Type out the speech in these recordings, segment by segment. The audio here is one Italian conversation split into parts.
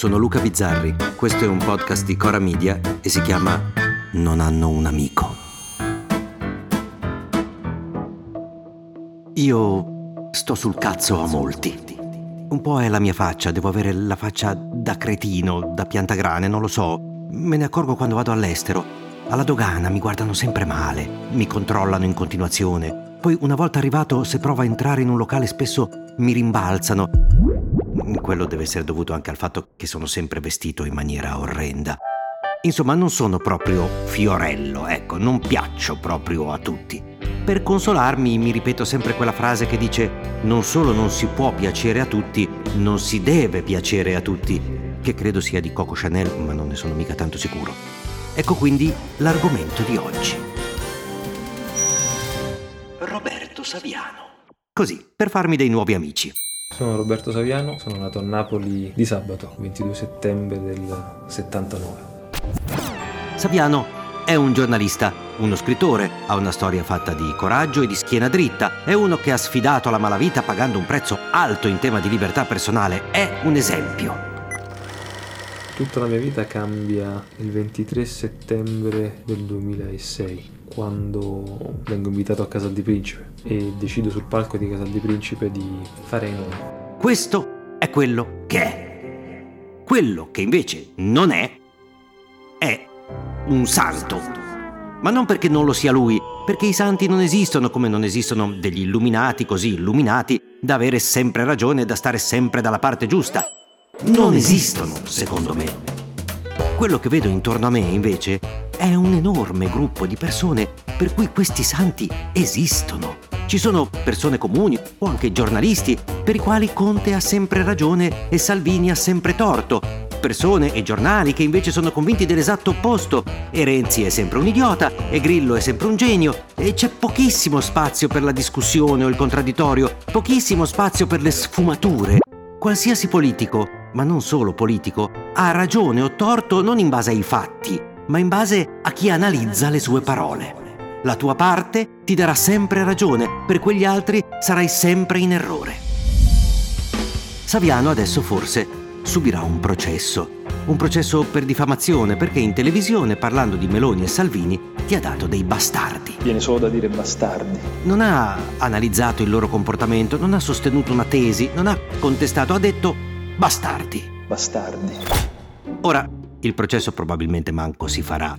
sono Luca Bizzarri, questo è un podcast di Cora Media e si chiama Non hanno un amico. Io sto sul cazzo a molti. Un po' è la mia faccia, devo avere la faccia da cretino, da piantagrane, non lo so. Me ne accorgo quando vado all'estero. Alla dogana mi guardano sempre male, mi controllano in continuazione. Poi una volta arrivato, se provo a entrare in un locale spesso mi rimbalzano quello deve essere dovuto anche al fatto che sono sempre vestito in maniera orrenda. Insomma, non sono proprio fiorello, ecco, non piaccio proprio a tutti. Per consolarmi mi ripeto sempre quella frase che dice non solo non si può piacere a tutti, non si deve piacere a tutti, che credo sia di Coco Chanel, ma non ne sono mica tanto sicuro. Ecco quindi l'argomento di oggi. Roberto Saviano. Così, per farmi dei nuovi amici. Sono Roberto Saviano, sono nato a Napoli di sabato, 22 settembre del 79. Saviano è un giornalista, uno scrittore, ha una storia fatta di coraggio e di schiena dritta, è uno che ha sfidato la malavita pagando un prezzo alto in tema di libertà personale, è un esempio. Tutta la mia vita cambia il 23 settembre del 2006 quando vengo invitato a Casal di Principe e decido sul palco di Casal di Principe di fare i nomi. Questo è quello che è. Quello che invece non è, è un santo. Ma non perché non lo sia lui, perché i santi non esistono come non esistono degli illuminati così illuminati da avere sempre ragione e da stare sempre dalla parte giusta. Non esistono, secondo me. Quello che vedo intorno a me, invece, è un enorme gruppo di persone per cui questi santi esistono. Ci sono persone comuni o anche giornalisti per i quali Conte ha sempre ragione e Salvini ha sempre torto. Persone e giornali che invece sono convinti dell'esatto opposto. E Renzi è sempre un idiota, e Grillo è sempre un genio, e c'è pochissimo spazio per la discussione o il contraddittorio, pochissimo spazio per le sfumature. Qualsiasi politico ma non solo politico, ha ragione o torto non in base ai fatti, ma in base a chi analizza le sue parole. La tua parte ti darà sempre ragione, per quegli altri sarai sempre in errore. Saviano adesso forse subirà un processo. Un processo per diffamazione perché in televisione, parlando di Meloni e Salvini, ti ha dato dei bastardi. Viene solo da dire bastardi. Non ha analizzato il loro comportamento, non ha sostenuto una tesi, non ha contestato, ha detto bastardi. Bastardi. Ora, il processo probabilmente manco si farà,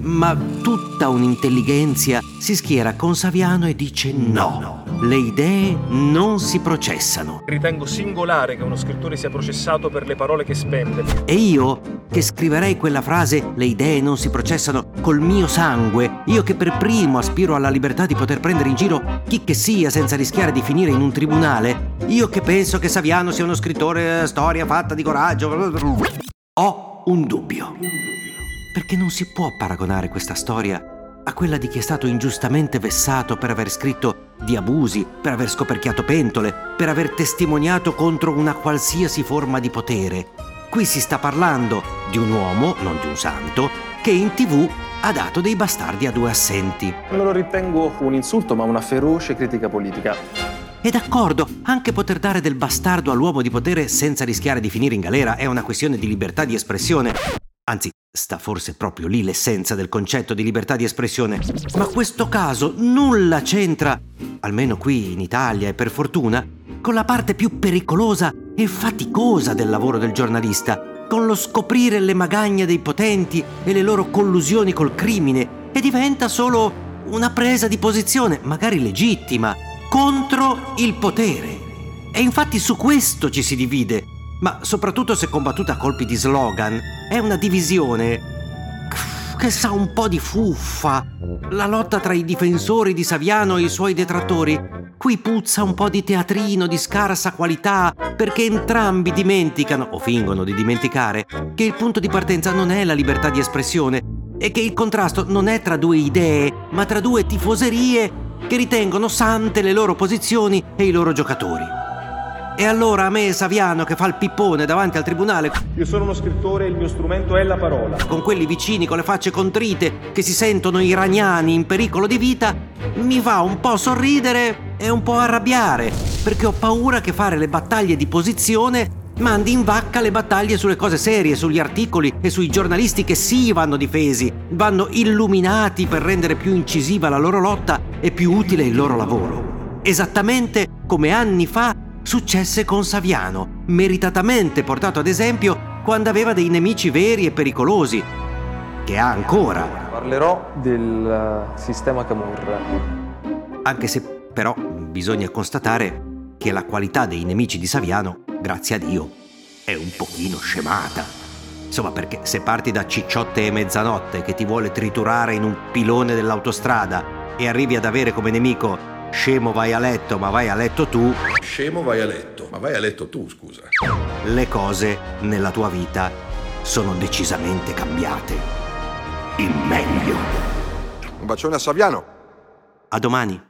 ma tutta un'intelligenza si schiera con Saviano e dice no. Le idee non si processano. Ritengo singolare che uno scrittore sia processato per le parole che spende. E io, che scriverei quella frase, le idee non si processano, col mio sangue, io che per primo aspiro alla libertà di poter prendere in giro chi che sia senza rischiare di finire in un tribunale, io che penso che Saviano sia uno scrittore storia fatta di coraggio, ho un dubbio. Perché non si può paragonare questa storia a quella di chi è stato ingiustamente vessato per aver scritto di abusi, per aver scoperchiato pentole, per aver testimoniato contro una qualsiasi forma di potere. Qui si sta parlando di un uomo, non di un santo, che in tv ha dato dei bastardi a due assenti. Non lo ritengo un insulto, ma una feroce critica politica. E d'accordo, anche poter dare del bastardo all'uomo di potere senza rischiare di finire in galera è una questione di libertà di espressione. Anzi, sta forse proprio lì l'essenza del concetto di libertà di espressione. Ma questo caso nulla c'entra, almeno qui in Italia e per fortuna, con la parte più pericolosa e faticosa del lavoro del giornalista, con lo scoprire le magagne dei potenti e le loro collusioni col crimine, e diventa solo una presa di posizione, magari legittima, contro il potere. E infatti su questo ci si divide ma soprattutto se combattuta a colpi di slogan, è una divisione che sa un po' di fuffa. La lotta tra i difensori di Saviano e i suoi detrattori. Qui puzza un po' di teatrino di scarsa qualità, perché entrambi dimenticano, o fingono di dimenticare, che il punto di partenza non è la libertà di espressione e che il contrasto non è tra due idee, ma tra due tifoserie che ritengono sante le loro posizioni e i loro giocatori. E allora a me Saviano che fa il pippone davanti al tribunale. Io sono uno scrittore e il mio strumento è la parola. Con quelli vicini con le facce contrite che si sentono iraniani in pericolo di vita, mi fa un po' sorridere e un po' arrabbiare, perché ho paura che fare le battaglie di posizione mandi in vacca le battaglie sulle cose serie, sugli articoli e sui giornalisti che sì vanno difesi, vanno illuminati per rendere più incisiva la loro lotta e più utile il loro lavoro. Esattamente come anni fa successe con Saviano, meritatamente portato ad esempio quando aveva dei nemici veri e pericolosi, che ha ancora. Parlerò del sistema Camorra. Anche se però bisogna constatare che la qualità dei nemici di Saviano, grazie a Dio, è un pochino scemata. Insomma, perché se parti da Cicciotte e Mezzanotte che ti vuole triturare in un pilone dell'autostrada e arrivi ad avere come nemico Scemo vai a letto, ma vai a letto tu. Scemo vai a letto, ma vai a letto tu, scusa. Le cose nella tua vita sono decisamente cambiate. In meglio. Un bacione a Saviano. A domani.